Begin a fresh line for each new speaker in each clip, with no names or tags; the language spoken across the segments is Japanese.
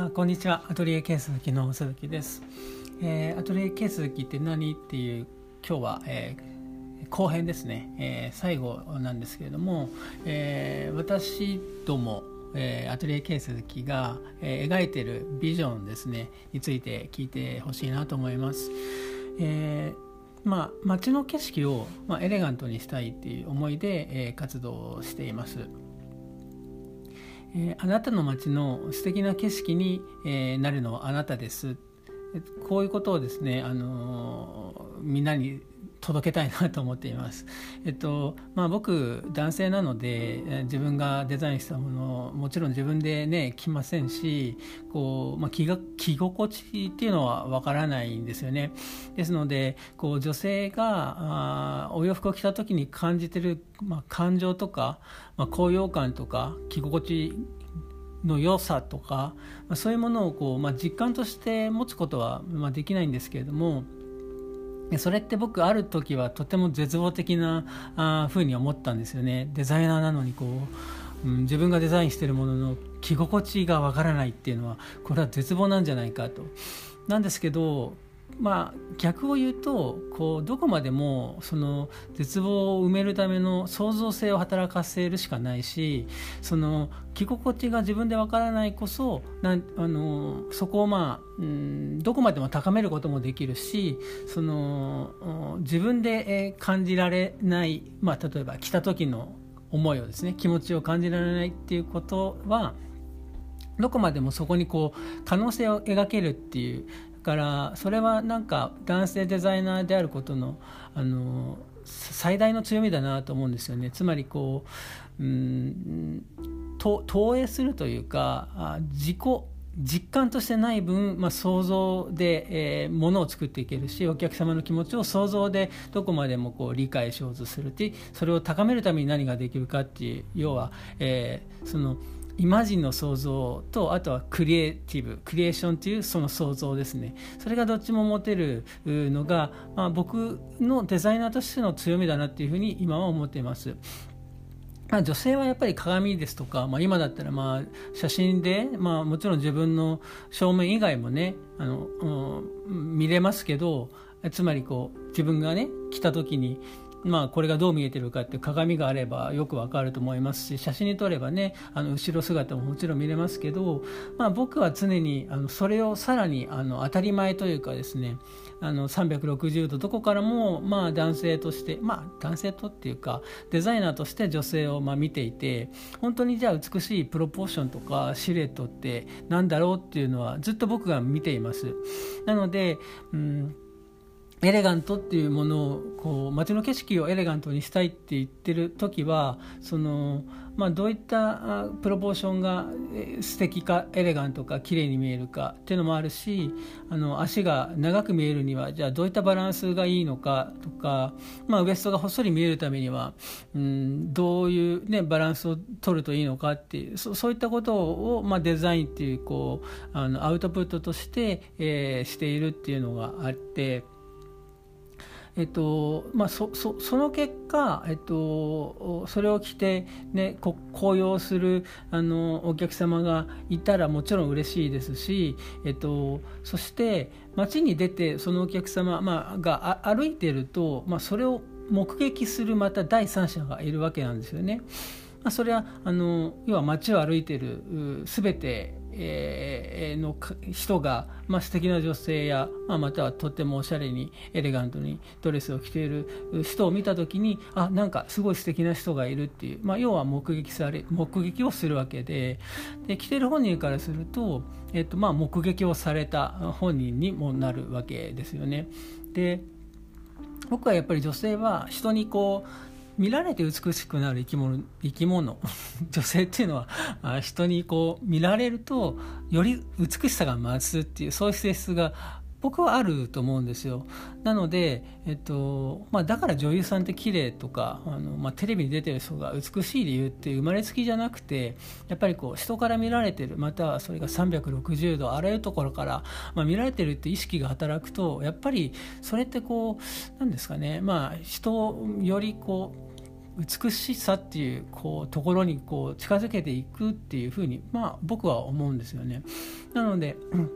あこんにちは。アトリエケースきの鈴木です、えー、アトリエケースきって何っていう今日は、えー、後編ですね、えー、最後なんですけれども、え、私ども、えー、アトリエケースキが、えー、描いてるビジョンですね。について聞いてほしいなと思います、えーまあ、街の景色を、まあ、エレガントにしたいっていう思いで、えー、活動をしています。え、あなたの街の素敵な景色に、え、なるのはあなたです。こういうことをですね、あのー、みんなに届けたいなと思っています。えっとまあ、僕男性なので自分がデザインしたものもちろん自分でね着ませんしこう、まあ、着が着心地っていうのはわからないんですよね。ですのでこう女性があお洋服を着た時に感じてる、まあ、感情とか、まあ、高揚感とか着心地の良さとか、まあ、そういうものをこう、まあ、実感として持つことは、まあ、できないんですけれどもそれって僕ある時はとても絶望的なあ風に思ったんですよね。デザイナーなのにこう、うん、自分がデザインしてるものの着心地がわからないっていうのはこれは絶望なんじゃないかと。なんですけどまあ、逆を言うとこうどこまでもその絶望を埋めるための創造性を働かせるしかないしその着心地が自分でわからないこそなんあのそこを、まあ、うん、どこまでも高めることもできるしその自分で感じられない、まあ、例えば着た時の思いをですね気持ちを感じられないっていうことはどこまでもそこにこう可能性を描けるっていうからそれはなんか男性デザイナーであることのあの最大の強みだなと思うんですよね。つまりこううん投影するというか自己実感としてない分、まあ、想像で、えー、ものを作っていけるしお客様の気持ちを想像でどこまでもこう理解しようとするってそれを高めるために何ができるかっていう要は、えー、そのイマジンの想像とあとはクリエイティブクリエーションというその想像ですねそれがどっちも持てるのが、まあ、僕のデザイナーとしての強みだなっていうふうに今は思っています。ま、女性はやっぱり鏡ですとか、まあ、今だったらまあ写真で、まあ、もちろん自分の正面以外もねあの、うん、見れますけどつまりこう自分がね来た時にまあ、これがどう見えてるかって鏡があればよくわかると思いますし写真に撮ればねあの後ろ姿ももちろん見れますけど、まあ、僕は常にあのそれをさらにあの当たり前というかですねあの360度どこからもまあ男性としてまあ男性とっていうかデザイナーとして女性をまあ見ていて本当にじゃあ美しいプロポーションとかシルエットって何だろうっていうのはずっと僕が見ています。なので、うんエレガントっていうものをこう街の景色をエレガントにしたいって言ってる時はその、まあ、どういったプロポーションが素敵かエレガントか綺麗に見えるかっていうのもあるしあの足が長く見えるにはじゃあどういったバランスがいいのかとか、まあ、ウエストがほっそり見えるためには、うん、どういう、ね、バランスを取るといいのかっていうそういったことを、まあ、デザインっていうこうあのアウトプットとして、えー、しているっていうのがあって。えっとまあ、そそその結果、えっと、それを着て、ね、こ高揚するあのお客様がいたらもちろん嬉しいですし、えっと、そして街に出てそのお客様、まあ、が歩いていると、まあ、それを目撃するまた第三者がいるわけなんですよね。まあ、それはあの要は街を歩いている全てえー、の人が、まあ、素敵な女性や、まあ、またはとってもおしゃれにエレガントにドレスを着ている人を見た時にあなんかすごい素敵な人がいるっていう、まあ、要は目撃され目撃をするわけでで着てる本人からすると、えっとまあ、目撃をされた本人にもなるわけですよね。で僕はやっぱり女性は人にこう見られて美しくなる生き物生き物 女性っていうのは人にこう見られるとより美しさが増すっていうそういう性質が僕はあると思うんですよ。なので、えっとまあ、だから女優さんって綺麗とかあの、まあ、テレビに出てる人が美しい理由って生まれつきじゃなくてやっぱりこう人から見られてるまたはそれが360度あらゆるところから、まあ、見られてるって意識が働くとやっぱりそれってこうなんですかねまあ人よりこう美しさっていうこうところにこう近づけていくっていうふうに、まあ、僕は思うんですよね。なので、う ん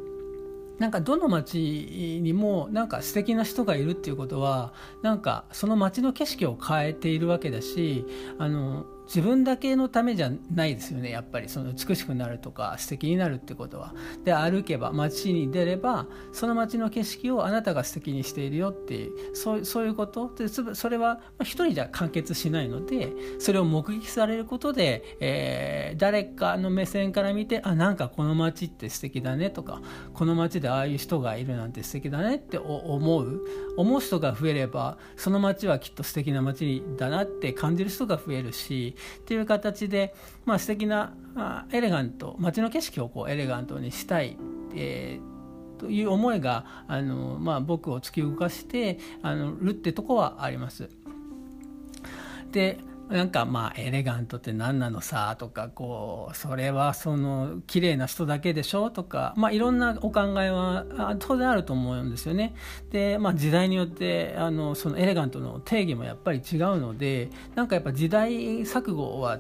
なんかどの町にもなんか素敵な人がいるっていうことはなんかその町の景色を変えているわけだしあの自分だけのためじゃないですよね。やっぱりその美しくなるとか素敵になるってことは。で歩けば街に出ればその街の景色をあなたが素敵にしているよっていうそうそういうこと？でそれは一人じゃ完結しないのでそれを目撃されることで、えー、誰かの目線から見てあなんかこの街って素敵だねとかこの街でああいう人がいるなんて素敵だねって思う。思う人が増えればその街はきっと素敵な街だなって感じる人が増えるしっていう形で、まあ、素敵なあエレガント街の景色をこうエレガントにしたい、えー、という思いがあの、まあ、僕を突き動かしてあのるってとこはあります。でなんかまあエレガントって何なのさとかこうそれはその綺麗な人だけでしょとかまあいろんなお考えは当然あると思うんですよね。でまあ時代によってあのそのエレガントの定義もやっぱり違うのでなんかやっぱ時代錯誤は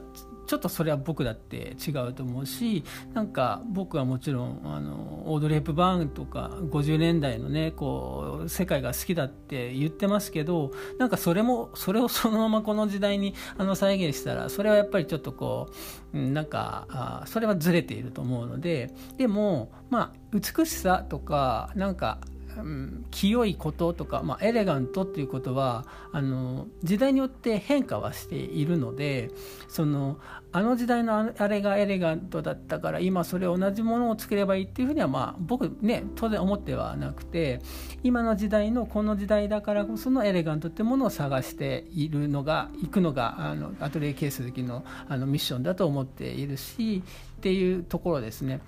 ちょっとそれは僕だって違うと思うしなんか僕はもちろんあのオードレープ・バーンとか50年代のねこう世界が好きだって言ってますけどなんかそれもそれをそのままこの時代にあの再現したらそれはやっぱりちょっとこうなんかあそれはずれていると思うのででもまあ美しさとかなんかうん、清いこととか、まあ、エレガントっていうことはあの時代によって変化はしているのでそのあの時代のあれがエレガントだったから今それ同じものを作ればいいっていうふうにはまあ僕ね当然思ってはなくて今の時代のこの時代だからこそのエレガントってものを探しているのが行くのがあのアトリエケース好きのあのミッションだと思っているしっていうところですね。